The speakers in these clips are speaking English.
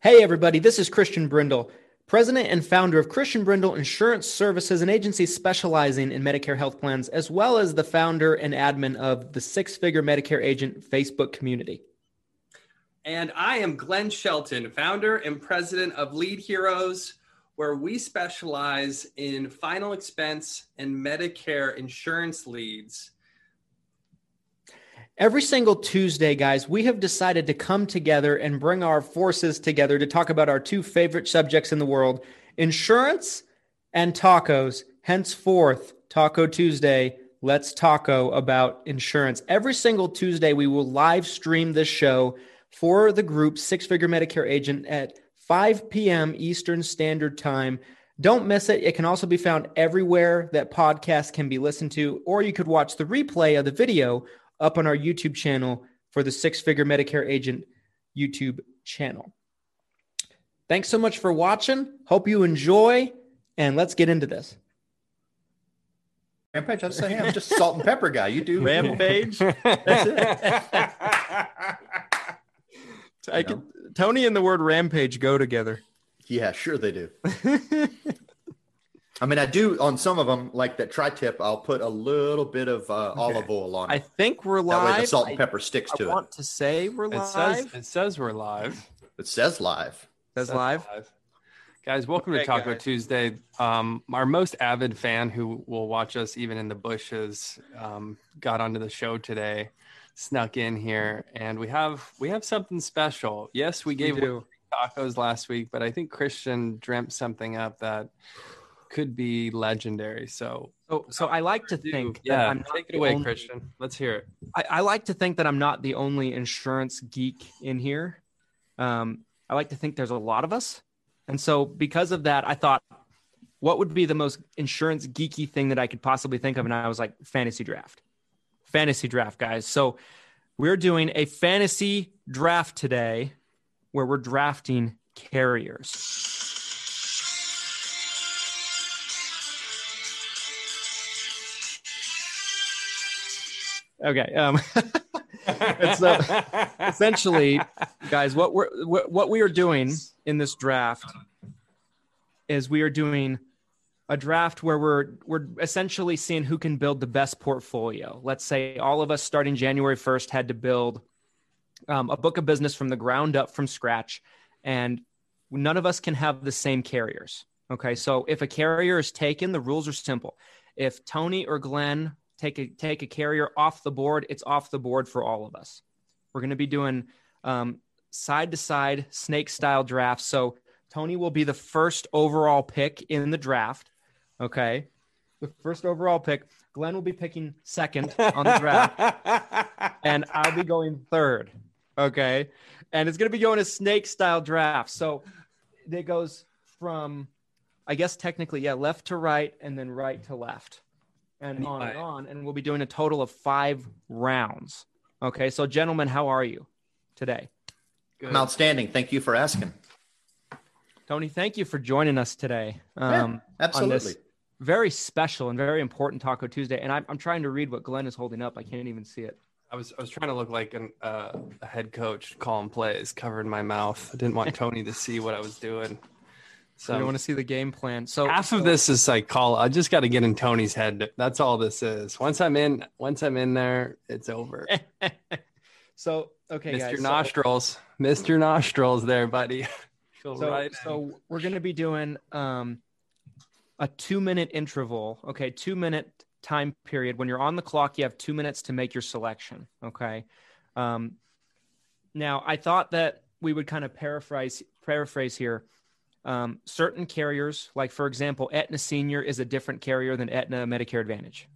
Hey, everybody, this is Christian Brindle, president and founder of Christian Brindle Insurance Services, an agency specializing in Medicare health plans, as well as the founder and admin of the Six Figure Medicare Agent Facebook community. And I am Glenn Shelton, founder and president of Lead Heroes, where we specialize in final expense and Medicare insurance leads. Every single Tuesday, guys, we have decided to come together and bring our forces together to talk about our two favorite subjects in the world insurance and tacos. Henceforth, Taco Tuesday, let's taco about insurance. Every single Tuesday, we will live stream this show for the group Six Figure Medicare Agent at 5 p.m. Eastern Standard Time. Don't miss it. It can also be found everywhere that podcasts can be listened to, or you could watch the replay of the video up on our YouTube channel for the Six Figure Medicare Agent YouTube channel. Thanks so much for watching. Hope you enjoy, and let's get into this. Rampage, I'd say I'm just a salt and pepper guy. You do Rampage. That's it. I can, Tony and the word rampage go together. Yeah, sure they do. I mean, I do on some of them, like that tri-tip. I'll put a little bit of uh, Okay. olive oil on it. I think we're live. that live. way, the salt and I- pepper sticks I, to it. I want to say we're It live. says it says we're live. It says live. Says live. Guys, welcome Okay, to Taco guys. Tuesday. Um, our most avid fan who will watch us even in the bushes um, got onto the show today, snuck in here, and we have we have something special. Yes, we gave we tacos last week, but I think Christian dreamt something up that could be legendary. So, So, so I like to think that yeah, I'm take it away, only- Christian. Let's hear it. I, I like to think that I'm not the only insurance geek in here. Um, I like to think there's a lot of us. And so, because of that, I thought, what would be the most insurance geeky thing that I could possibly think of? And I was like, fantasy draft. Fantasy draft, guys. So, we're doing a fantasy draft today where we're drafting carriers. Okay. Um, so essentially, guys, what we're what we are doing in this draft is we are doing a draft where we're we're essentially seeing who can build the best portfolio. Let's say all of us starting January first had to build um, a book of business from the ground up from scratch, and none of us can have the same carriers. Okay, so if a carrier is taken, the rules are simple. If Tony or Glenn take a take a carrier off the board, it's off the board for all of us. We're going to be doing um, side to side snake style drafts. So Tony will be the first overall pick in the draft. Okay, the first overall pick. Glenn will be picking second on the draft, and I'll be going third. Okay, and it's going to be going a snake style draft. So it goes from, I guess technically, yeah, left to right, and then right to left and on and on. And we'll be doing a total of five rounds. Okay. So, gentlemen, how are you today? I'm outstanding. Thank you for asking. Tony, thank you for joining us today. Yeah, Um, absolutely. On this very special and very important Taco Tuesday. And I'm, I'm trying to read what Glenn is holding up. I can't even see it. I was I was trying to look like an, uh, a head coach calling plays, covering my mouth. I didn't want Tony to see what I was doing. So, you So want to see the game plan. So, half of this is like call. I just got to get in Tony's head. That's all this is. Once I'm in, once I'm in there, it's over. so okay, Mr. guys. so- Nostrils, Mr. Nostrils, there, buddy. So, right. so we're going to be doing um, a two minute interval. Okay, two minute time period. When you're on the clock, you have two minutes to make your selection. Okay. Um, now, I thought that we would kind of paraphrase paraphrase here. Um, certain carriers, like for example, Aetna Senior is a different carrier than Aetna Medicare Advantage.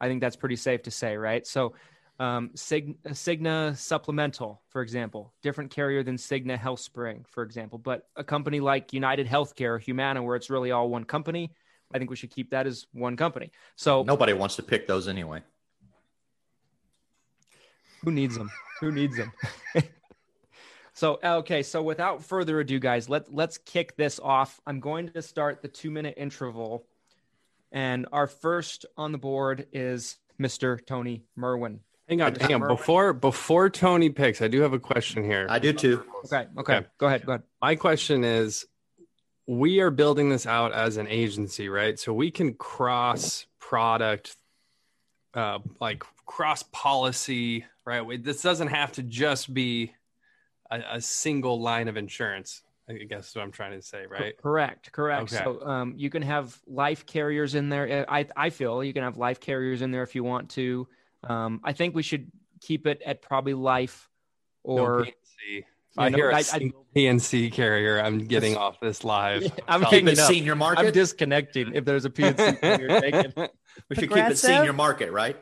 I think that's pretty safe to say, right? So, um, Cigna Supplemental, for example, different carrier than Cigna HealthSpring, for example. But a company like United Healthcare, Humana, where it's really all one company, I think we should keep that as one company. So, Nobody wants to pick those anyway. who needs them? Who needs them? so, okay. So, without further ado, guys, let let's kick this off. I'm going to start the two minute interval, and our first on the board is Mr. Tony Merwin. Hang on, hang on. Merwin. Before before Tony picks, I do have a question here. I do too. Okay, okay, Okay. go ahead, go ahead. My question is we are building this out as an agency, right? So we can cross product uh like cross policy, right? We- This doesn't have to just be a, a single line of insurance. I guess is what I'm trying to say, right? Correct, correct. Okay. So um, you can have life carriers in there. I I feel you can have life carriers in there if you want to. Um, I think we should keep it at probably life or no PNC. If I no, hear a I- I- PNC carrier, I'm getting off this live. I'm Tell hanging Keep it up. senior I'm market. disconnecting if there's a PNC carrier taken. we should keep it senior market, right?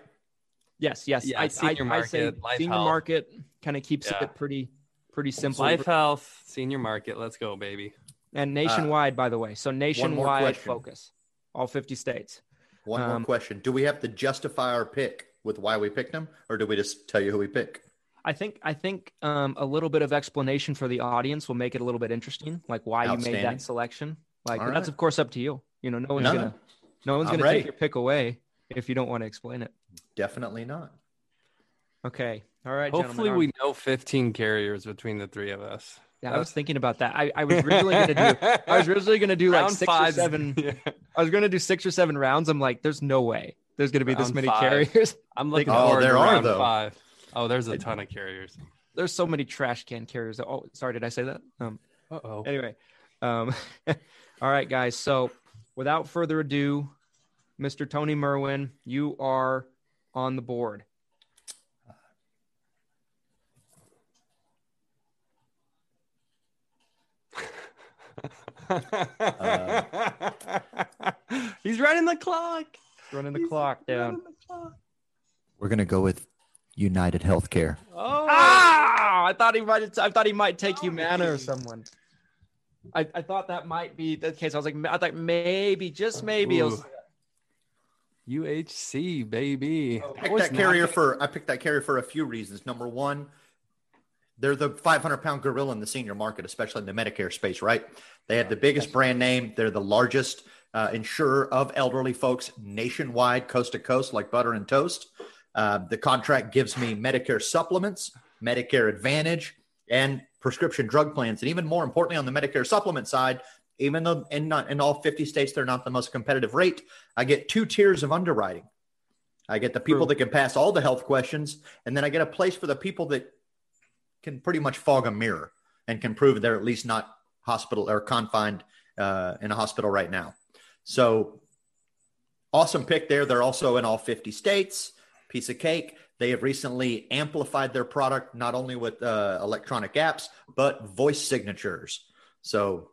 Yes, yes. Yeah, I, senior I, I say senior health. market kind of keeps Yeah. it pretty pretty simple. Life health, senior market. Let's go, baby. and nationwide, by the way. So nationwide focus, all 50 states. One more Um, question: Do we have to justify our pick with why we picked them, or do we just tell you who we pick? I think I think um, a little bit of explanation for the audience will make it a little bit interesting, like why you made that selection. Like All but that's of course up to you. You know, no one's No. gonna no one's I'm gonna ready. take your pick away if you don't want to explain it. Definitely not. Okay, all right. Hopefully, gentlemen. we know 15 carriers between the three of us. Yeah, I was thinking about that. I, I was originally gonna do. I was originally gonna do like Round six or seven. Yeah. I was gonna do six or seven rounds. I'm like, there's no way there's gonna be this many five. carriers. I'm looking Oh, forward there to are, round though. five. Oh, there's a ton of carriers. There's so many trash can carriers. Oh, sorry, did I say that? Um, Uh oh. anyway, um, all right, guys. So without further ado, Mr. Tony Merwin, you are on the board. He's running the clock. Running the clock down. The clock. We're gonna go with United Healthcare. Oh, Ah! I thought he might. I thought he might take Humana or someone. I, I thought that might be the case. I was like, I thought maybe, just maybe. it was- UHC baby. I picked that carrier not- for I picked that carrier for a few reasons. Number one, they're the 500 pound gorilla in the senior market, especially in the Medicare space, right? They have the biggest brand name. They're the largest uh, insurer of elderly folks nationwide, coast to coast, like butter and toast. Uh, the contract gives me Medicare supplements, Medicare Advantage, and prescription drug plans. And even more importantly, on the Medicare supplement side, even though in not in all 50 states they're not the most competitive rate, I get two tiers of underwriting. I get the people True. that can pass all the health questions, and then I get a place for the people that can pretty much fog a mirror and can prove they're at least not hospital or confined uh, in a hospital right now. So awesome pick there. They're also in all 50 states. Piece of cake. They have recently amplified their product not only with uh, electronic apps but voice signatures. So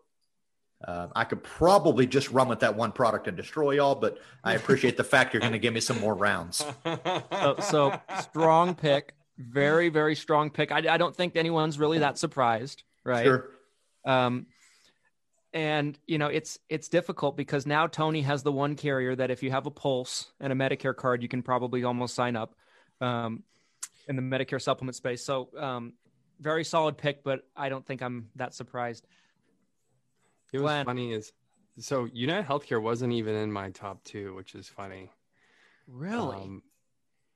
uh, I could probably just run with that one product and destroy y'all, but I appreciate the fact you're going to give me some more rounds. So, so strong pick, very very strong pick. I, I don't think anyone's really that surprised, right? Sure. Um, and you know it's it's difficult because now Tony has the one carrier that if you have a pulse and a Medicare card, you can probably almost sign up um, in the Medicare supplement space. So um, very solid pick, but I don't think I'm that surprised. It was Glenn. funny is so United Healthcare wasn't even in my top two, which is funny. Really? Um,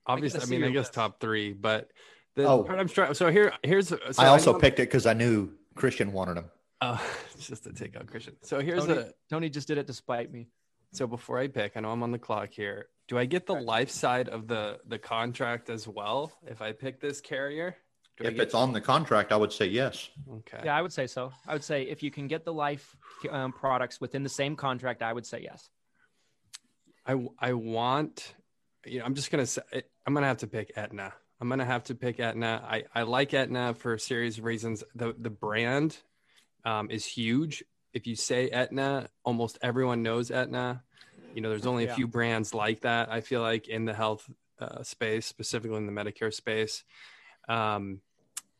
obviously, I, see mean, I guess list. top three, but the Oh. part I'm trying. So here, here's. So I also know- picked it because I knew Christian wanted him. Uh, just to take out Christian. So here's Tony, a. Tony just did it to spite me. So before I pick, I know I'm on the clock here. Do I get the life side of the the contract as well if I pick this carrier? Do If get- it's on the contract, I would say yes. okay. Yeah, I would say so. I would say if you can get the life um, products within the same contract, I would say yes. I I want, you know, I'm just gonna say I'm gonna have to pick Aetna. I'm gonna have to pick Aetna. I I like Aetna for a series of reasons. The the brand um, is huge. If you say Aetna, almost everyone knows Aetna. You know, there's only a Yeah. few brands like that. I feel like in the health uh, space, specifically in the Medicare space. Um,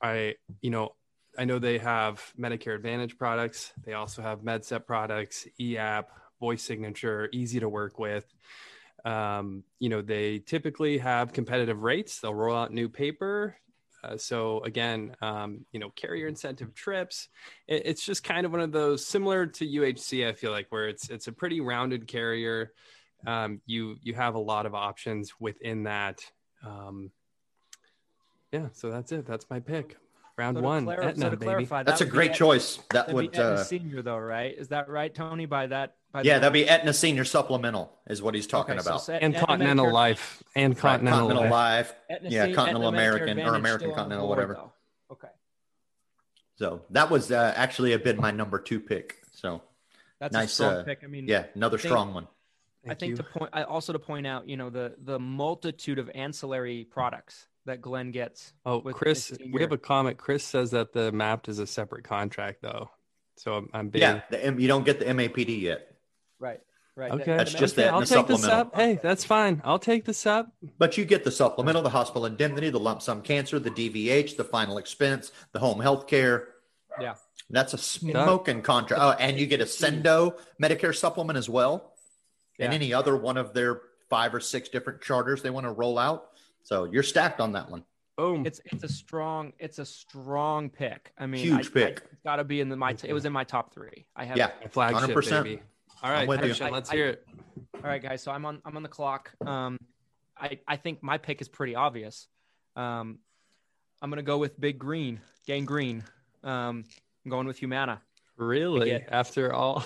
I you know I know they have Medicare Advantage products. They also have MedSup products, eApp, voice signature, easy to work with. Um, you know, they typically have competitive rates. They'll roll out new paper. Uh, so again, um, you know, carrier incentive trips. It, it's just kind of one of those similar to UHC. I feel like where it's it's a pretty rounded carrier. Um, you you have a lot of options within that. Um, Yeah, so that's it. That's my pick. Round So to one, clar- so to baby. clarify, That's a that would great Aetna- choice. That That'd be Aetna uh, senior though, right? Is that right, Tony? By that, by yeah, that'd be Aetna Senior Supplemental is what he's talking Okay, about. say and Aetna Continental Medicare- Life and Right, Continental, Continental Life. Life. Aetna Yeah, Sen- Continental Aetna American or American Continental, board, whatever. though. Okay, So that was uh, actually a bit my number two pick. So that's Nice, a strong uh, pick. I mean, yeah, another think- strong one. I think you. to point, I also to point out, you know, the the multitude of ancillary products that Glenn gets. Oh, with Chris, we have a comment. Chris says that the MAPD is a separate contract, though. So I'm, I'm being Yeah, the, M- you don't get the MAPD yet, Right, right. okay. That's just okay, that I'll and take the the supplemental. sub. Hey, that's fine. I'll take the sub. but you get the supplemental, the hospital indemnity, the lump sum cancer, the DVH, the final expense, the home health care. Yeah. That's a smoking contract. Oh, and you get Accendo Medicare supplement as well, and any other one of their five or six different charters they want to roll out. So you're stacked on that one. Boom. It's it's a strong it's a strong pick. I mean, Huge I, pick. I, it's got to be in the my. It was in my top three. I have. Yeah. My flagship, 100%. baby. All I'm right, with you. I- let's hear it. All right, guys. So I'm on I'm on the clock. Um, I I think my pick is pretty obvious. Um, I'm gonna go with Big Green, Gang Green. Um, I'm going with Humana. Really? get- After all,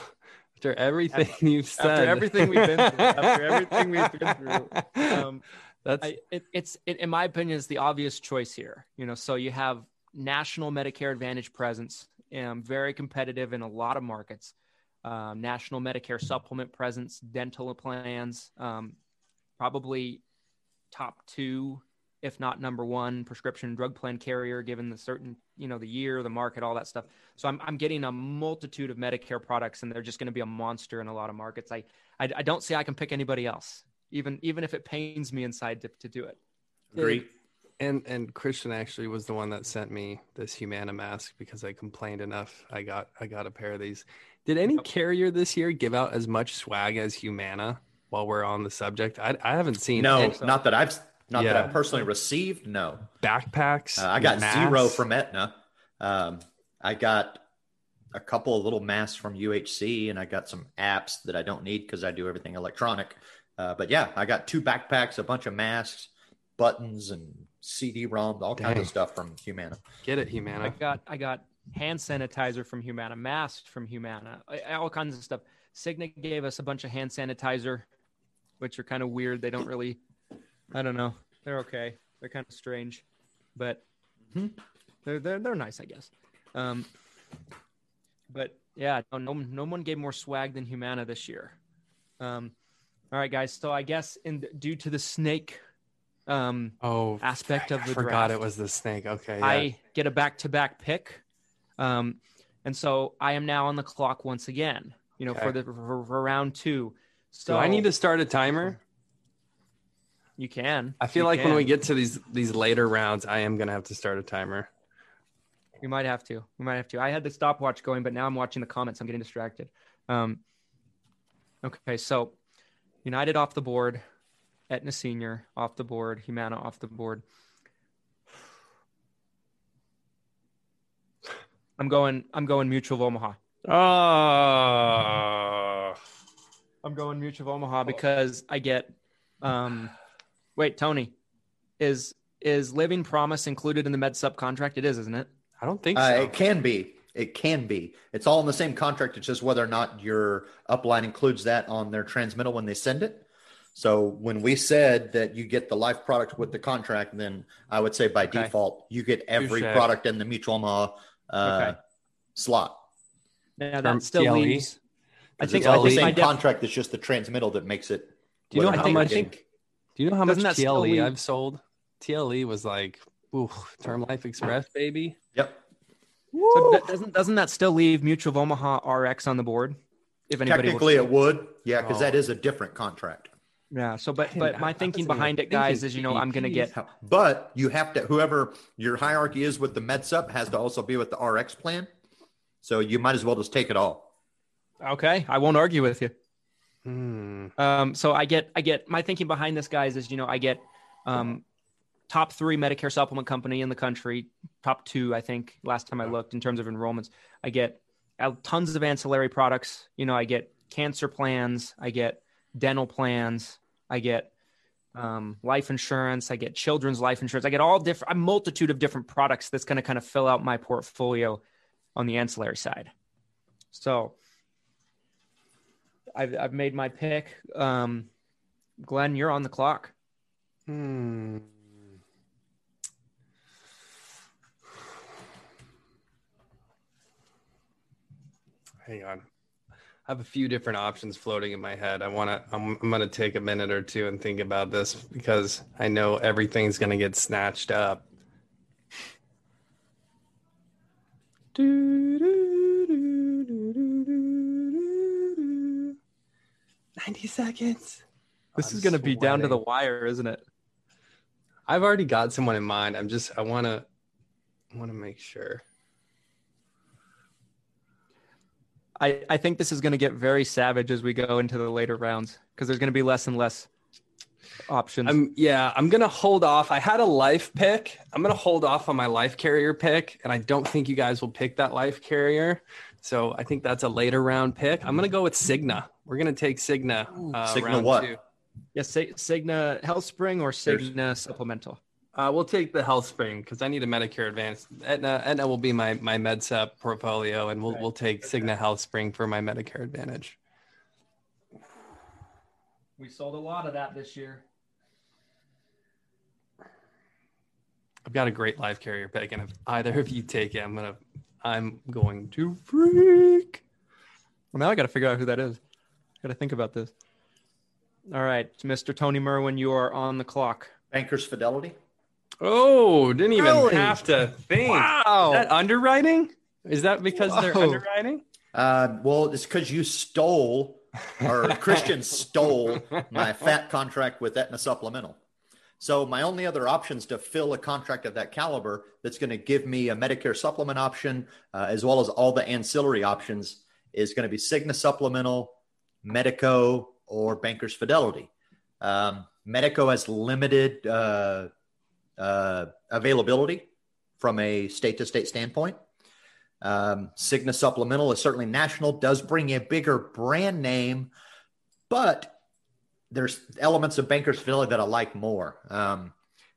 after everything you've said, after everything we've been through, after everything we've been through, Um, that's I, it, it's it, in my opinion, it's the obvious choice here. You know, so you have national Medicare Advantage presence, um, very competitive in a lot of markets. Um, national Medicare supplement presence, dental plans, um, probably top two, if not number one, prescription drug plan carrier, given the certain you know the year, the market, all that stuff. So I'm I'm getting a multitude of Medicare products, and they're just going to be a monster in a lot of markets. I, I I don't see I can pick anybody else even even if it pains me inside to, to do it. Agree. and and Christian actually was the one that sent me this Humana mask because I complained enough. I got I got a pair of these. Did any Yep. carrier this year give out as much swag as Humana? While we're on the subject, I, I haven't seen No, any not that I've not that I've personally received. No, backpacks. uh, I got zero from Aetna. Um, I got a couple of little masks from UHC, and I got some apps that I don't need because I do everything electronic. Uh, but yeah, I got two backpacks, a bunch of masks, buttons, and CD-ROMs, all kinds Dang. of stuff from Humana. Get it, Humana. I got I got hand sanitizer from Humana, masks from Humana, all kinds of stuff. Cigna gave us a bunch of hand sanitizer, which are kind of weird. They don't really, I don't know. They're okay. They're kind of strange, but Mhm. they're they're they're nice, I guess. Um, but yeah, no, no no one gave more swag than Humana this year. Um, all right, guys. So I guess in due to the snake um, Oh, aspect of the I forgot draft, it was the snake. Okay, yeah. I get a back to back pick. Um, and so I am now on the clock once again, you know, for the for, for round two. So Do I need to start a timer? You can. I feel You like when we get to these these later rounds, I am gonna have to start a timer. we might have to. We might have to. I had the stopwatch going, but now I'm watching the comments. I'm getting distracted. Um, okay, so United off the board, Aetna Senior off the board, Humana off the board. I'm going. I'm going Mutual of Omaha. Oh, I'm going Mutual of Omaha because I get. Um, wait, Tony, is is Living Promise included in the Med Sub contract? It is, isn't it? I don't think Uh, it can be. It can be. It's all in the same contract. It's just whether or not your upline includes that on their transmittal when they send it. So when we said that you get the life product with the contract, then I would say by Okay. default you get every Touche. product in the Mutual Omaha uh, Okay. slot. Now that still TLE? leaves. I 'Cause think it's all the same def- contract. It's just the transmittal that makes it. Do you know how much- you're I getting- Do you know how Doesn't much TLE I've sold? TLE was like, ooh, Term Life Express, baby. Yep. So doesn't doesn't that still leave Mutual of Omaha RX on the board? If anybody Technically, it would. Yeah, because Oh. that is a different contract. yeah. So, but but my thinking behind it, guys, thinking is you know I'm gonna get But you have to, whoever your hierarchy is with the MedSup has to also be with the RX plan. So you might as well just take it all. okay. I won't argue with you. Hmm. Um, so I get, I get my thinking behind this, guys, is you know I get um, top three Medicare supplement company in the country, top two, I think, last time I looked in terms of enrollments. I get uh, tons of ancillary products. You know, I get cancer plans, I get dental plans, I get um, life insurance. I get children's life insurance. I get all different, a multitude of different products that's going to kind of fill out my portfolio on the ancillary side. So I've, I've made my pick. Um, Glenn, you're on the clock. Hmm. Hang on. I have a few different options floating in my head. I want to. I'm, I'm going to take a minute or two and think about this because I know everything's going to get snatched up. Do, do, do, Ninety seconds. This I'm is going to be down to the wire, isn't it? I've already got someone in mind. I'm just. I want to. I want to make sure. I, I think this is going to get very savage as we go into the later rounds because there's going to be less and less options. I'm yeah, I'm gonna hold off. I had a life pick. I'm gonna hold off on my life carrier pick, and I don't think you guys will pick that life carrier. So I think that's a later round pick. I'm gonna go with Cigna. We're gonna take Cigna. Uh, Cigna round what? two. yes, Sig- Cigna Health Spring or Cigna Supplemental. Uh, we'll take the Health Spring because I need a Medicare Advance. Aetna, Aetna will be my my MedSup portfolio, and we'll we'll take Cigna Health Spring for my Medicare Advantage. We sold a lot of that this year. I've got a great life carrier pick, and if either of you take it, I'm gonna I'm going to freak. Well, now I got to figure out who that is. Got to think about this. All right, Mr. Tony Merwin, you are on the clock. Bankers Fidelity. Oh, didn't even Really? have to think. Wow. Is that underwriting? Is that because they're underwriting? Uh, well, it's because you stole, or Christian stole my fat contract with Aetna Supplemental. So my only other options to fill a contract of that caliber that's going to give me a Medicare supplement option, uh, as well as all the ancillary options, is going to be Cigna Supplemental, Medico, or Bankers Fidelity. Um, Medico has limited uh, uh, availability from a state to state standpoint. Um, Cigna Supplemental is certainly national, does bring a bigger brand name, but there's elements of Bankers Fidelity that I like more. Um,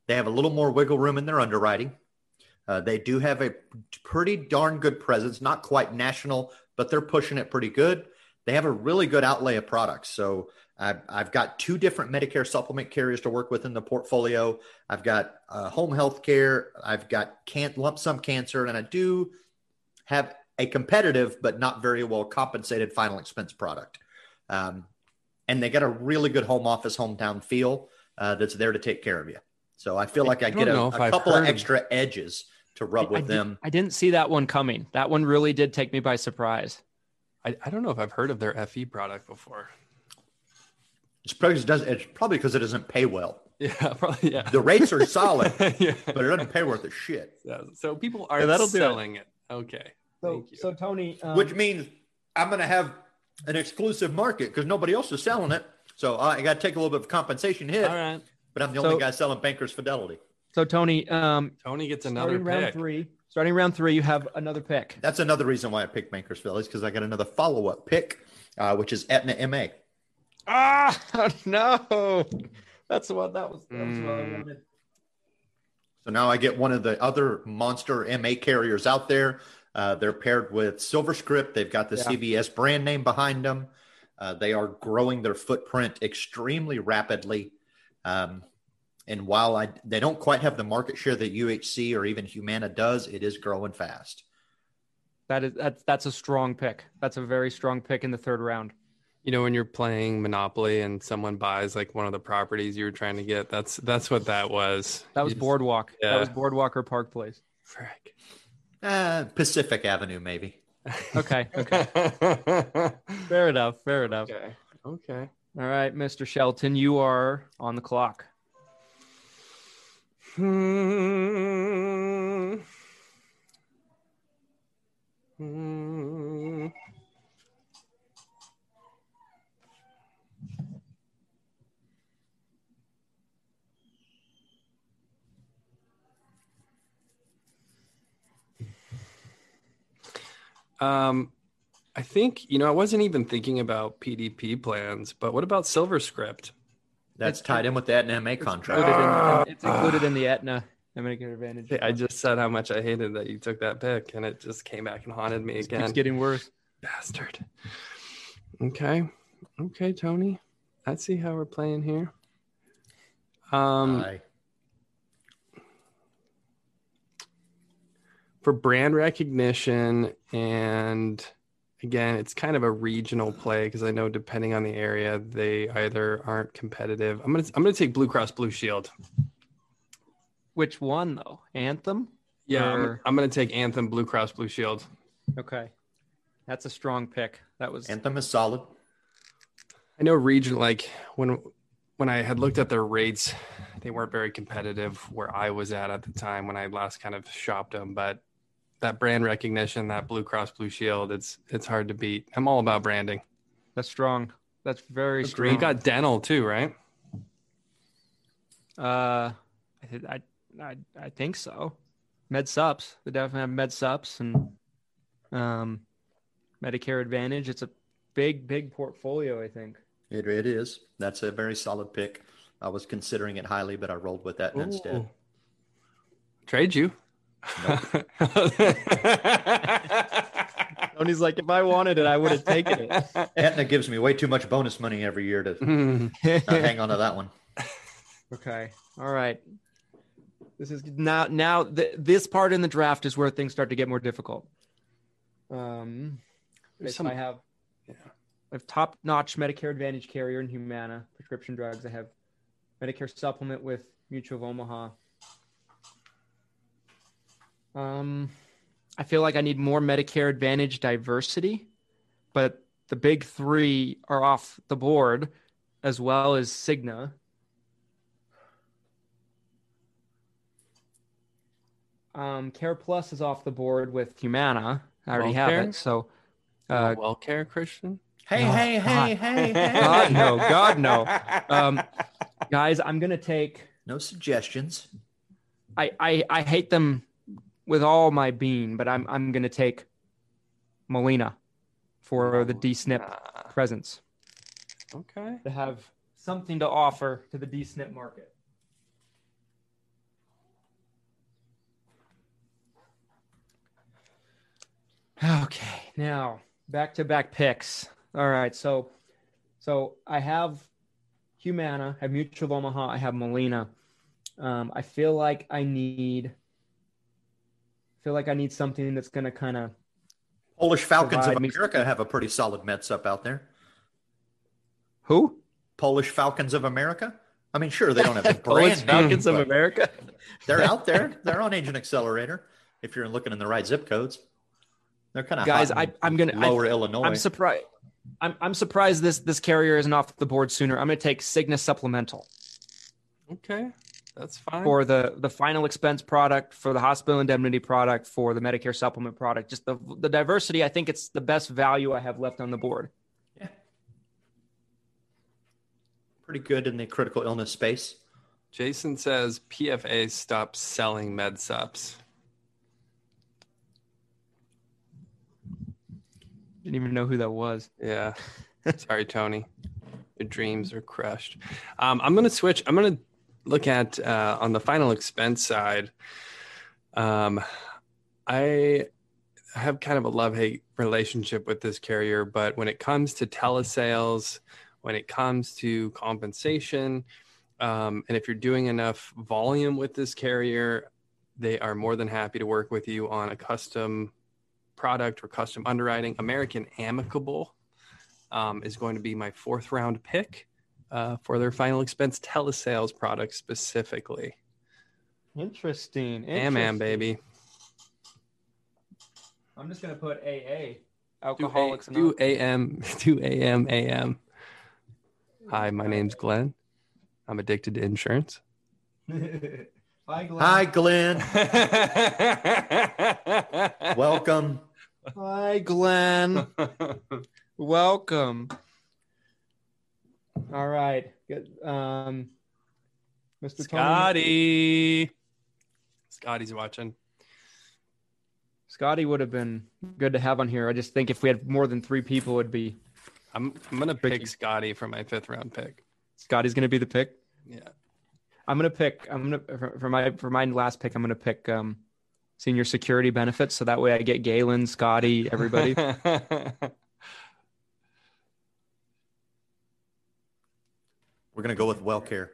they have a little more wiggle room in their underwriting. Uh, they do have a pretty darn good presence, not quite national, but they're pushing it pretty good. They have a really good outlay of products. So I've, I've got two different Medicare supplement carriers to work with in the portfolio. I've got uh, home health care, I've got can- lump sum cancer, and I do have a competitive but not very well compensated final expense product. Um, and they got a really good home office, hometown feel uh, that's there to take care of you. So I feel like I, I get a, a couple of extra edges to rub I, with did- them. I didn't see that one coming. That one really did take me by surprise. I, I don't know if I've heard of their FE product before. It's probably, does, it's probably because it doesn't pay well. Yeah, probably. Yeah. The rates are solid, yeah. but it doesn't pay worth a shit. Yeah, So people are Yeah, that'll do it. selling it. Okay. So, so Tony, um, Which means I'm going to have an exclusive market because nobody else is selling it. So I got to take a little bit of compensation hit, all right. but I'm the So- only guy selling Bankers Fidelity. So Tony, um, Tony gets another starting round three, starting round three, you have another pick. That's another reason why I picked Bankers Fidelity because I got another follow up pick, uh, which is Aetna MA. Ah, no, that's what that was. That was what I Mm. wanted. So now I get one of the other monster MA carriers out there. Uh, they're paired with SilverScript. They've got the Yeah. CVS brand name behind them. Uh, they are growing their footprint extremely rapidly. Um, and while I they don't quite have the market share that UHC or even Humana does, it is growing fast. That is that's that's a strong pick. That's a very strong pick in the third round. You know, when you're playing Monopoly and someone buys like one of the properties you were trying to get, that's that's what that was. That was just- Boardwalk. Yeah. That was Boardwalk or Park Place. Frick. Uh, Pacific Avenue, maybe. Okay, okay, fair enough, fair enough. okay. Okay. All right, Mr. Shelton, you are on the clock. Hmm. Hmm. Um, I think you know I wasn't even thinking about PDP plans, but what about SilverScript? That's It's- tied in with that and MA It's contract. included in, it's included in the Aetna Medicare Advantage. I just said how much I hated that you took that pick, and it just came back and haunted me It again. It's getting worse. Bastard. Okay. Okay, Tony. I see how we're playing here. Um, Aye. For brand recognition and again it's kind of a regional play because i know depending on the area they either aren't competitive i'm gonna i'm gonna take blue cross blue shield Which one though? Anthem. yeah I'm, I'm gonna take anthem blue cross blue shield Okay, that's a strong pick. That was Anthem is solid. i know region like when when i had looked at their rates they weren't very competitive where i was at at the time when i last kind of shopped them but that brand recognition that blue cross blue shield it's it's hard to beat i'm all about branding that's strong. That's very you strong. You got dental too right Uh, I, th- I, I, I think so. Med sups. They definitely have med sups and um, Medicare Advantage. It's a big, big portfolio. I think. It, it is. That's a very solid pick. I was considering it highly, but I rolled with that instead. Trade you. Tony's like, if I wanted it, I would have taken it. Aetna gives me way too much bonus money every year to hang on to that one. okay. All right. This is now. Now, th- this part in the draft is where things start to get more difficult. Um, if some- I have, Yeah. I have top-notch Medicare Advantage carrier in Humana prescription drugs. I have Medicare supplement with Mutual of Omaha. Um, I feel like I need more Medicare Advantage diversity, but the big three are off the board, as well as Cigna. Um, Care Plus is off the board with Humana. I already have it. So, uh, WellCare, Christian. Hey, Oh, hey, hey, hey, hey. God, no. God, no. Um, guys, I'm gonna take. No suggestions. I, I I hate them with all my being, but I'm I'm gonna take Molina for the DSNP Ah, presence okay. to have something to offer to the DSNP market. Okay, now back to back picks. All right, so so I have Humana, I have Mutual of Omaha, I have Molina. Um, I feel like I need feel like I need something that's gonna kind of Polish Falcons of Provide me- America have a pretty solid Med Sup out there. who Polish Falcons of America. I mean, sure, they don't have the Polish brand name, Falcons of America. They're out there. They're on Agent Accelerator. If you're looking in the right zip codes, they're kind of Guys, I, I'm gonna. I, lower Illinois. I'm surprised. I'm, I'm surprised this this carrier isn't off the board sooner. I'm going to take Cigna Supplemental Okay. That's fine. for the the final expense product, for the hospital indemnity product, for the Medicare supplement product. Just the the diversity. I think it's the best value I have left on the board. Yeah, pretty good in the critical illness space. Jason says PFA stops selling med subs. Didn't even know who that was. Yeah. Sorry, Tony. Your dreams are crushed. Um, I'm going to switch. I'm going to look at uh, on the final expense side. Um, I have kind of a love hate relationship with this carrier, but when it comes to telesales, when it comes to compensation, um, and if you're doing enough volume with this carrier, they are more than happy to work with you on a custom product or custom underwriting. American Amicable um, is going to be my fourth round pick uh, for their final expense telesales product specifically. Interesting. Am am baby. I'm just going to put AA. Do, Alcoholics a, do AM do AM AM. Hi, my name's Glenn. I'm addicted to insurance. Hi, Glenn. Hi, Glenn. Welcome. Hi, Glenn. Welcome. All right. Good. Um, Mr. Tony, Scotty. Scotty's watching. Scotty would have been good to have on here. I just think if we had more than three people, it'd be I'm I'm gonna pick Scotty for my fifth round pick. Scotty's gonna be the pick. Yeah. I'm gonna pick. I'm gonna for, for my for my last pick. I'm gonna pick um, senior security benefits. So that way I get Galen, Scotty, everybody. We're gonna go with WellCare.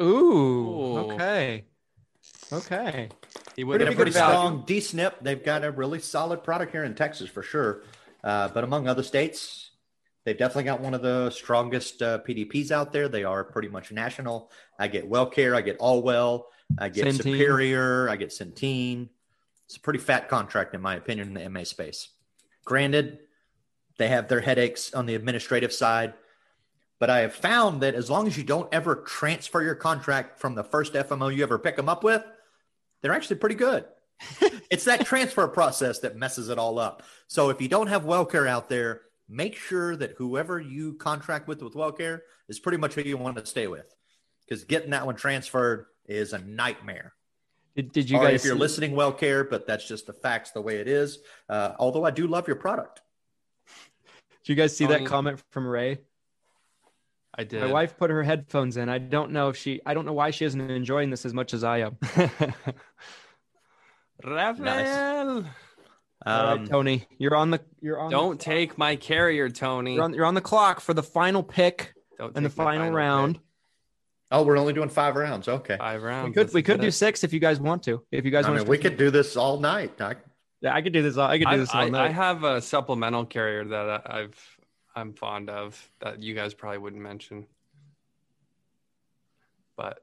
Ooh, Ooh. Okay. Okay. he They would a Pretty pretty strong D-SNP. They've got a really solid product here in Texas for sure. Uh, but among other states, they've definitely got one of the strongest uh, PDPs out there. They are pretty much national. I get WellCare, I get Allwell, I get Centene. Superior, I get Centene. It's a pretty fat contract, in my opinion, in the MA space. Granted, they have their headaches on the administrative side. But I have found that as long as you don't ever transfer your contract from the first FMO you ever pick them up with, they're actually pretty good. it's that transfer process that messes it all up. So if you don't have WellCare out there, make sure that whoever you contract with with WellCare is pretty much who you want to stay with, because getting that one transferred is a nightmare. Did, did you Sorry guys? if you're listening, WellCare, but that's just the facts, the way it is. Uh, although I do love your product. Did you guys see Tony- that comment from Ray? I did. My wife put her headphones in. I don't know if she. I don't know why she isn't enjoying this as much as I am. Rafael. All right, Um, Tony, you're on the. You're on. Don't take my carrier, Tony. You're on, you're on the clock for the final pick Don't and the take my final, round. pick. oh, we're only doing five rounds. Okay. Five rounds. We could Let's we could do it. six if you guys want to. If you guys I want mean, to, we could do this all night. I, Yeah, I could do this. all- I could do I, this all I, I have a supplemental carrier that I- I've I'm fond of that you guys probably wouldn't mention. But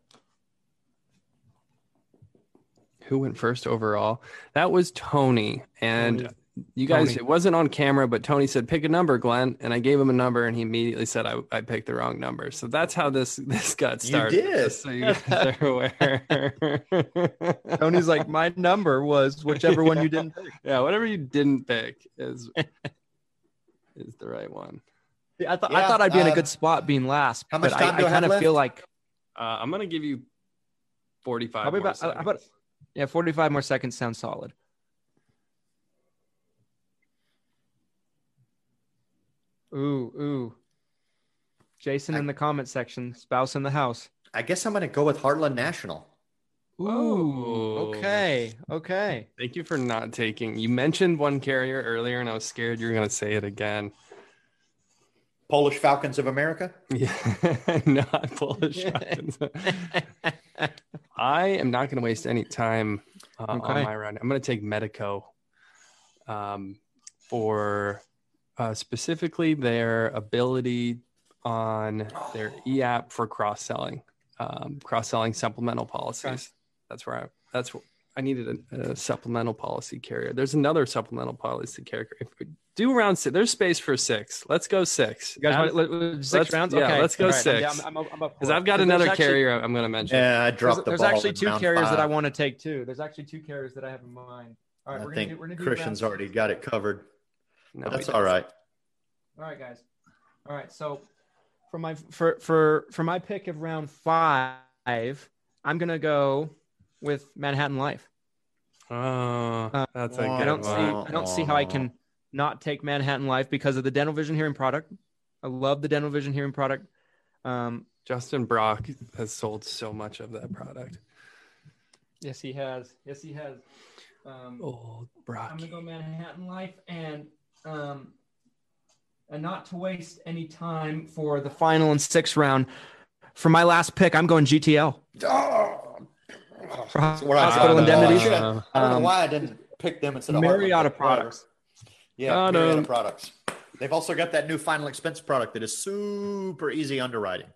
who went first overall? That was Tony. And Tony. you guys, Tony. it wasn't on camera, but Tony said, pick a number, Glenn. And I gave him a number and he immediately said I, I picked the wrong number. So that's how this this got You started. did. So you guys are aware. Tony's like, my number was whichever one you didn't pick. Yeah, whatever you didn't pick is is the right one. I thought I thought I'd be in a uh, good spot being last. how much but time I, do I I kind of feel like Uh, I'm gonna give you 45. Probably more about- how about- yeah, 45 more seconds sounds solid. Ooh, ooh. Jason in the comment section, spouse in the house. I guess I'm going to go with Heartland National. Ooh, Oh. okay, okay. Thank you for not taking. You mentioned one carrier earlier, and I was scared you were gonna say it again. Polish Falcons of America. Yeah, not Polish. Falcons. I am not gonna waste any time uh, on my round. I'm gonna take Medico, um, for uh, specifically their ability on their e app for cross selling, um, cross selling supplemental policies. That's where I. That's what I needed a, a supplemental policy carrier. There's another supplemental policy carrier. If we do round six, there's space for six. Let's go six. You guys Add- want let- let- 6 let's- rounds? yeah, okay. let's go All right, I'm- six. Because for it. I've got another actually- carrier I'm going to mention. Yeah, I There's, dropped the there's ball. actually two round carriers that I want to take too. There's actually two carriers that I have in mind. All right, I we're think gonna do, we're gonna do Christian's already got it covered. No, that's we all don't. right. All right, guys. All right, so for my for for for my pick of round five, I'm gonna go with Manhattan Life. Oh, Uh, that's a I good I don't see. I don't see how I can not take Manhattan Life because of the dental vision hearing product. I love the dental vision hearing product. Um, Justin Brock has sold so much of that product. yes, he has. Yes, he has. Um, Old I'm gonna go Manhattan Life and um and not to waste any time for the final and sixth round. For my last pick, I'm going GTL. Oh, For That's where I hospital thought about it. Uh, I don't know Um, why I didn't pick them instead of Mariota Heartland, but products. Yeah, Got Mariota 'em. products. They've also got that new final expense product that is super easy underwriting.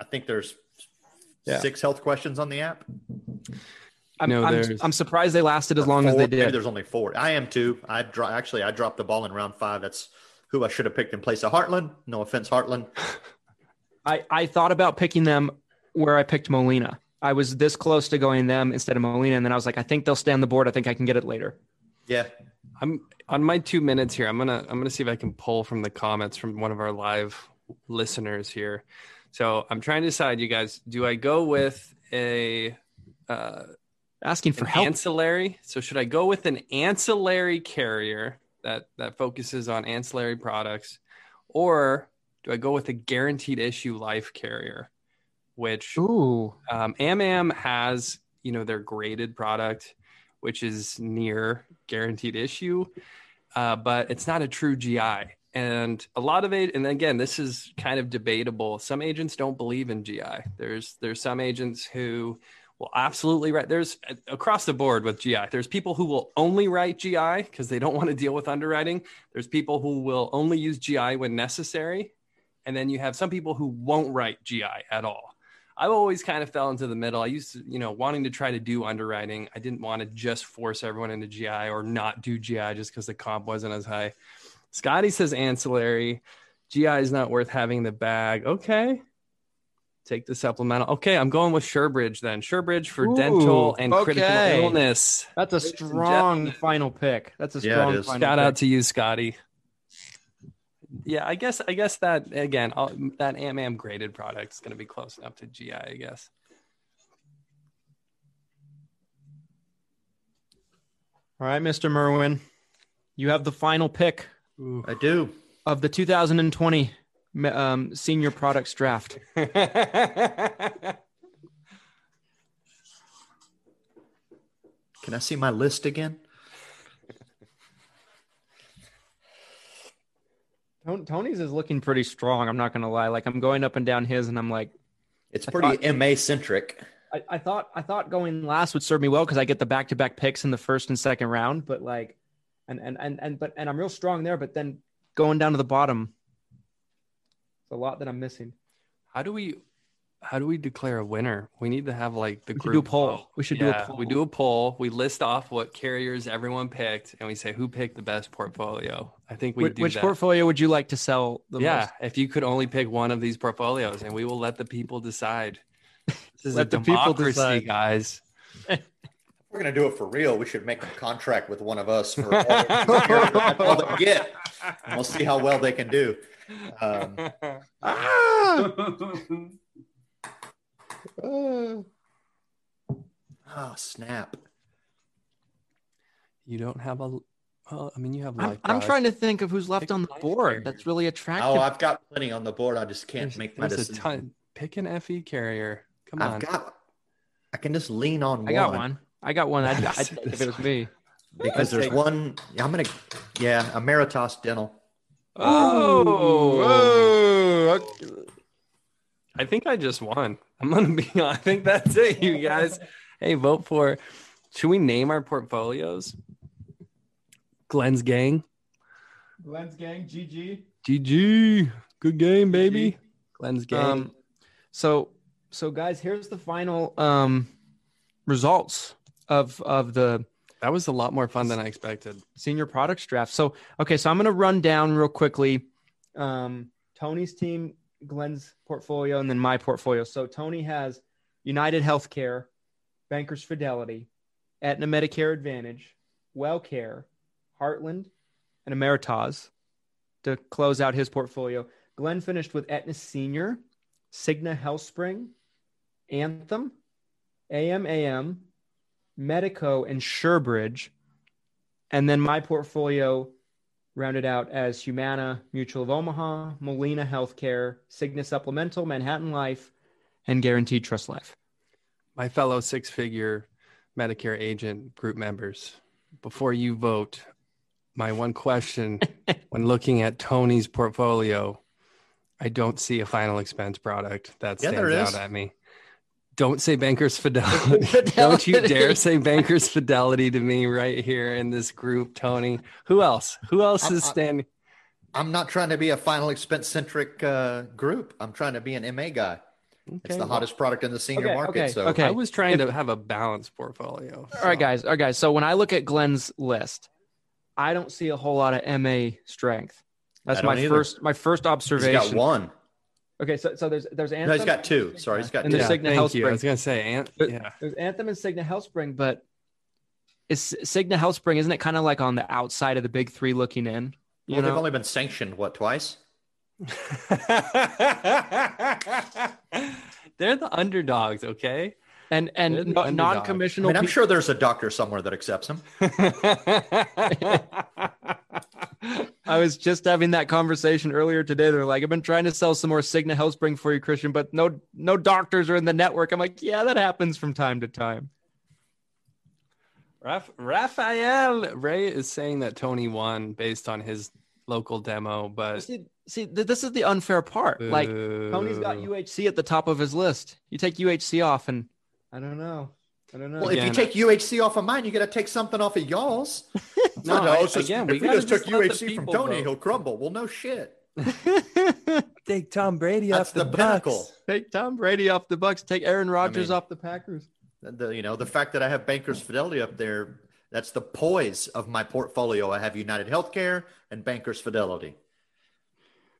I think there's Yeah. six health questions on the app. I'm, No, I'm, I'm surprised they lasted as Or long as four. they Maybe did. there's only four. I am too. I dro- actually I dropped the ball in round five. That's who I should have picked in place of Heartland. No offense, Heartland. I, I thought about picking them where I picked Molina. I was this close to going them instead of Molina, and then I was like, I think they'll stay on the board. I think I can get it later. Yeah, I'm on my two minutes here. I'm gonna I'm gonna see if I can pull from the comments from one of our live listeners here. So I'm trying to decide, you guys. Do I go with a uh, Asking for help. ancillary? So should I go with an ancillary carrier that that focuses on ancillary products, or Do I go with a guaranteed issue life carrier, which Ooh. um, AmAm has, you know, their graded product, which is near guaranteed issue, uh, but it's not a true GI. And a lot of it, and again, this is kind of debatable. Some agents don't believe in GI. There's there's some agents who will absolutely write. There's across the board with GI. There's people who will only write GI because they don't want to deal with underwriting. There's people who will only use GI when necessary, and then you have some people who won't write GI at all. I've always kind of fell into the middle. I used to, you know, wanting to try to do underwriting. I didn't want to just force everyone into GI or not do GI just because the comp wasn't as high. Scotty says ancillary. GI is not worth having the bag. Okay. Take the supplemental. Okay, I'm going with Surebridge then. Surebridge for Ooh, dental and critical illness. That's a strong final pick. That's a strong is. final Shout pick. out to you, Scotty. Yeah, I guess I guess that again, I'll, that AmAm graded product is going to be close enough to GI, I guess. All right, Mr. Merwin. You have the final pick I do. of the 2020 um, senior products draft. Can I see my list again? Tony's is looking pretty strong. I'm not going to lie. Like I'm going up and down his, and I'm like, It's pretty MA centric. I, I thought I thought going last would serve me well because I get the back to back picks in the first and second round. But like, and and and and but and I'm real strong there. But then going down to the bottom, it's a lot that I'm missing. how do we how do we declare a winner? We need to have like the We group do a poll. vote. We should do a poll. We do a poll. We list off what carriers everyone picked, and we say who picked the best portfolio. I think we Which, do which that. portfolio would you like to sell the most? yeah, most? if you could only pick one of these portfolios, and we will let the people decide. This is Let a the people decide. guys. If we're gonna do it for real, we should make a contract with one of us for all, that's all they get. And we'll see how well they can do. Um, Ah! oh snap! you don't have a. Well, I mean, you have. I'm, I'm trying to think of who's left Pick on the board. carrier. That's really attractive. Oh, I've got plenty on the board. I just can't There's, make my there's a ton. Pick an FE carrier. Come on. I've got. I can just lean on I got one. I got one. I'd, I'd Yes, take if it was me. because there's one. Yeah, I'm gonna. Yeah, Ameritas Dental. Oh, oh. I think I just won. I'm gonna be. I think that's it, you guys. hey, vote for. Should we name our portfolios? Glenn's gang. Glenn's gang, GG. GG. Good game, baby. Glenn's gang. Um, so so guys, here's the final um results of of the that was a lot more fun than I expected. senior products draft. So okay, so I'm gonna run down real quickly um Tony's team, Glenn's portfolio, and then my portfolio. So Tony has United Healthcare, Bankers Fidelity, Aetna Medicare Advantage, WellCare, Heartland, and Ameritas to close out his portfolio. Glenn finished with Aetna Senior, Cigna HealthSpring, Anthem, AMAM, Medico, and Surebridge. And then my portfolio rounded out as Humana, Mutual of Omaha, Molina Healthcare, Cigna Supplemental, Manhattan Life, and Guaranteed Trust Life. My fellow six figure Medicare agent group members, before you vote, my one question when looking at Tony's portfolio, I don't see a final expense product that stands there it out at me. Don't say Bankers Fidelity. don't you dare say Bankers Fidelity to me right here in this group, Tony. Who else? Who else I'm- is standing? I'm not trying to be a final expense centric uh, group. I'm trying to be an MA guy. It's the hottest product in the senior Okay, market. okay, so okay. I was trying to have a balanced portfolio. All right, guys. All right, guys. So when I look at Glenn's list, I don't see a whole lot of MA strength. That's my either. first my first he's observation. got one. Okay, so so there's there's Anthem. No, he's got two. Sorry, he's got And two. there's Yeah, Cigna thank Health you. I was gonna say, Ant. But- Yeah, There's Anthem and Cigna HealthSpring, but is Cigna HealthSpring isn't it kind of like on the outside of the big three looking in? You well, they've only been sanctioned what twice? They're the underdogs, okay? And and They're no. I non-commissional. mean, I'm sure there's a doctor somewhere that accepts him. I was just having that conversation earlier today. They're like, I've been trying to sell some more Cigna HealthSpring for you, Christian, but no, no doctors are in the network. I'm like, yeah, that happens from time to time. Raphael Ray is saying that Tony won based on his local demo, but See, see, th- this is the unfair part. Like, Tony's got UHC at the top of his list. You take UHC off, and I don't know. I don't know. Well, if you take UHC off of mine, you got to take something off of y'all's. No, no, I- just, again, if we we just took just let the UHC from Tony, vote. he'll crumble. Well, no shit. take Tom Brady That's off the, the pinnacle. take Tom Brady off the Bucs. Take Aaron Rodgers mean- off the Packers. The, the- you know the fact that I have Bankers Fidelity up there. That's the poise of my portfolio. I have United Healthcare and Bankers Fidelity,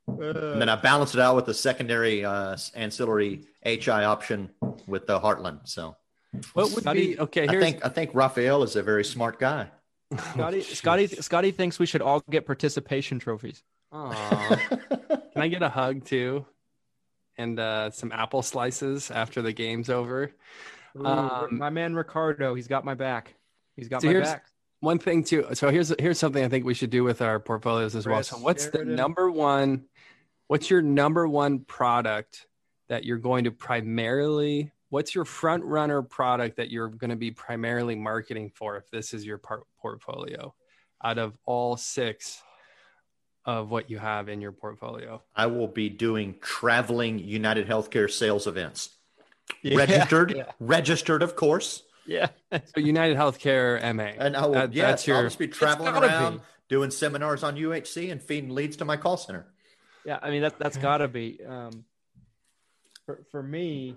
and then I balance it out with the secondary uh, ancillary HI option with the Heartland. So What would Scotty, be okay? I think I think Raphael is a very smart guy. Scotty, Scotty, Scotty thinks we should all get participation trophies. Can I get a hug too? And uh, some apple slices after the game's over. Ooh, Um, my man Ricardo, he's got my back. He's got So my back. One thing too. So here's here's something I think we should do with our portfolios as well. So what's the number one? What's your number one product that you're going to primarily? What's your front runner product that you're going to be primarily marketing for if this is your part portfolio out of all six of what you have in your portfolio? I will be doing traveling United Healthcare sales events. Yeah, Registered, yeah. registered, of course. Yeah. So United Healthcare MA. And I will, That- yes, that's your- I'll just be traveling around be. doing seminars on UHC and feeding leads to my call center. Yeah, I mean that that's got to be um, for for me.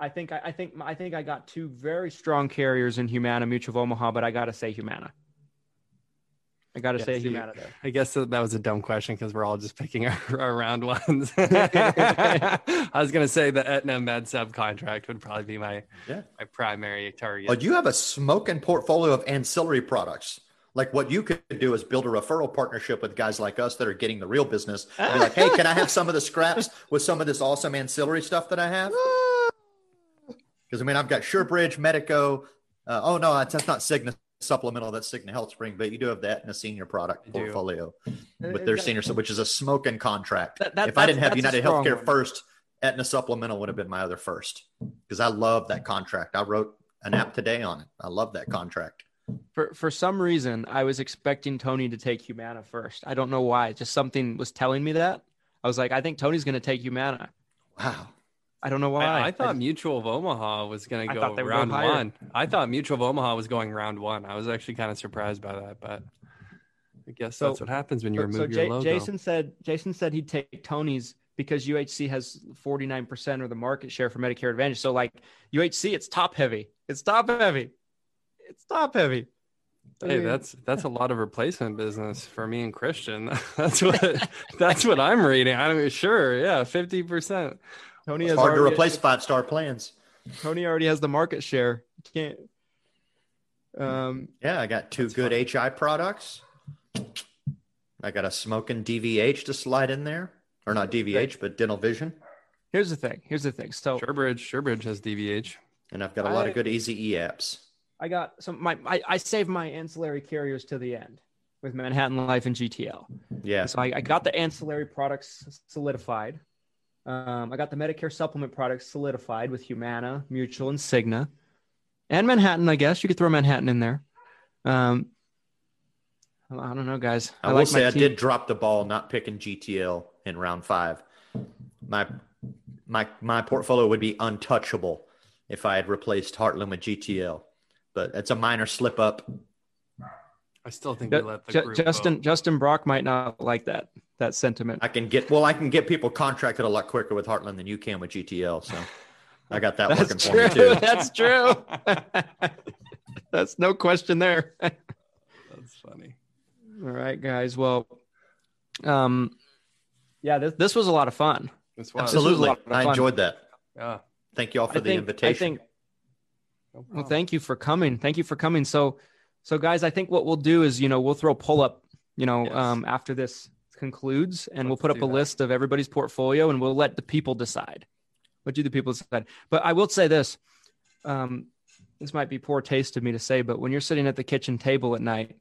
I think I, I think I think I got two very strong carriers in Humana Mutual of Omaha, but I got to say Humana. I got to Yeah, say see, Humana there. I guess that, that was a dumb question because we're all just picking our, our round ones. I was going to say the Aetna Med Sup contract would probably be my Yeah. my primary target. Well, you have a smoking portfolio of ancillary products. Like what you could do is build a referral partnership with guys like us that are getting the real business. And be like, hey, can I have some of the scraps with some of this awesome ancillary stuff that I have? Because I mean, I've got SureBridge, Medico. Uh, oh no, that's, not Cigna supplemental. That's Cigna Health Spring. But you do have the Aetna senior product portfolio with Uh, their senior, which is a smoking contract. That- that- if I didn't have United Healthcare one. first, Aetna supplemental would have been my other first because I love that contract. I wrote an app today on it. I love that contract. For for some reason, I was expecting Tony to take Humana first. I don't know why. Just something was telling me that. I was like, I think Tony's going to take Humana. Wow. I don't know why. I, I thought Mutual of Omaha was going to thought go they were round one. I thought Mutual of Omaha was going round one. I was actually kind of surprised by that, but I guess So- that's what happens when you So- remove so your Ja- logo. Jason said Jason said he'd take Tony's because UHC has 49% of the market share for Medicare Advantage. So like UHC, it's top heavy. It's top heavy. It's top heavy. Hey, that's that's a lot of replacement business for me and Christian. That's what that's what I'm reading. I mean, sure, yeah, fifty percent. Tony It's has hard to replace five star plans. Tony already has the market share. You can't. Um, Yeah, I got two good fine. HI products. I got a smoking DVH to slide in there, or not DVH, but Dental Vision, here's the thing. Here's the thing. So Surebridge, Surebridge has DVH. and I've got a lot I- of good Easy E apps. I got some. My I, I saved my ancillary carriers to the end with Manhattan Life and GTL. Yeah, So I, I got the ancillary products solidified. Um, I got the Medicare supplement products solidified with Humana, Mutual, and Cigna, and Manhattan. I guess you could throw Manhattan in there. Um, I I don't know, guys. I, will like say I did drop the ball not picking GTL in round five. My my my portfolio would be untouchable if I had replaced Heartland with GTL, but it's a minor slip up. I still think we Ju- let the Ju- group Justin vote. Justin Brock might not like that that sentiment. I can get well, I can get people contracted a lot quicker with Heartland than you can with GTL. So I got that working That's for me true. too. That's true. That's no question there. That's funny. All right, guys. Well, um, yeah, this, this was a lot of fun. This was, Absolutely. Absolutely, lot of I fun. enjoyed that. Yeah. Thank you all for I the think, invitation. I think. No Well, thank you for coming. Thank you for coming. So, so guys, I think what we'll do is, you know, we'll throw a pull up, you know, Yes. um, after this concludes, and we'll put up a that. list of everybody's portfolio, and we'll let the people decide. What do the people decide? But I will say this. Um, this might be poor taste of me to say, but when you're sitting at the kitchen table at night,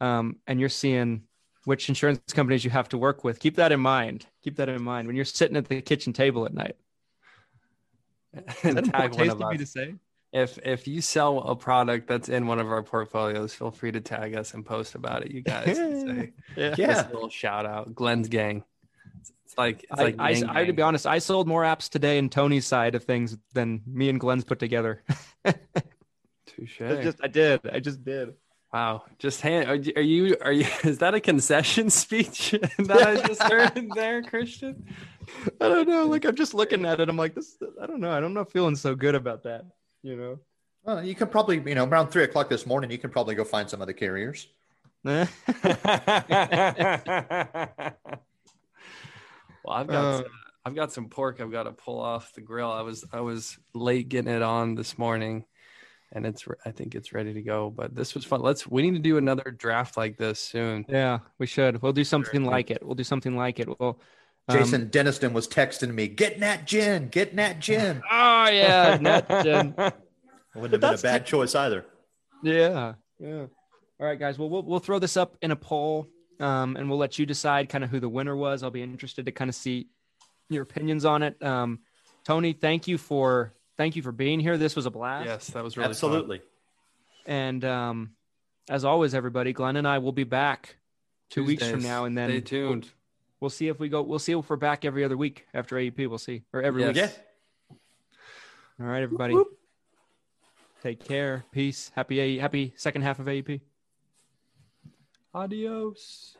um, and you're seeing which insurance companies you have to work with. Keep that in mind. Keep that in mind when you're sitting at the kitchen table at night. And that tag one taste of me us. to say? If if you sell a product that's in one of our portfolios, feel free to tag us and post about it, you guys. say, Yeah. Yeah. Just a little shout out, Glenn's gang. It's like it's I, like I, Yang I, to be honest, I sold more apps today in Tony's side of things than me and Glenn's put together. Touche. I just, I did. I just did. Wow. Just hand. Are, you- are you? Are you? Is that a concession speech that I just heard there, Christian? I don't know. Like I'm just looking at it. I'm like, this. I don't know. I'm not feeling so good about that. You know. Well, you could probably, you know, around three o'clock this morning, you can probably go find some other carriers. Well, I've got Uh. some, I've got some pork I've got to pull off the grill. I was I was late getting it on this morning, and it's I think it's ready to go. But this was fun. Let's we need to do another draft like this soon. yeah, we should. We'll do something like it. We'll do something like it. We'll. Um, Jason Denniston was texting me, "Getting that gin, getting that gin." Oh yeah, net gen. Wouldn't have been a bad choice either. Yeah, yeah. All right, guys. Well, we'll we'll throw this up in a poll, um, and we'll let you decide kind of who the winner was. I'll be interested to kind of see your opinions on it. Um, Tony, thank you for thank you for being here. This was a blast. yes, that was really fun. Absolutely. And um, as always, everybody, Glenn and I will be back two weeks from now, and then Stay tuned. We'll, we'll see if we go. We'll see if we're back every other week after AEP. We'll see, or every Yes. week. Yeah. All right, everybody. Take care. Peace. Happy A- happy second half of AEP. Adios.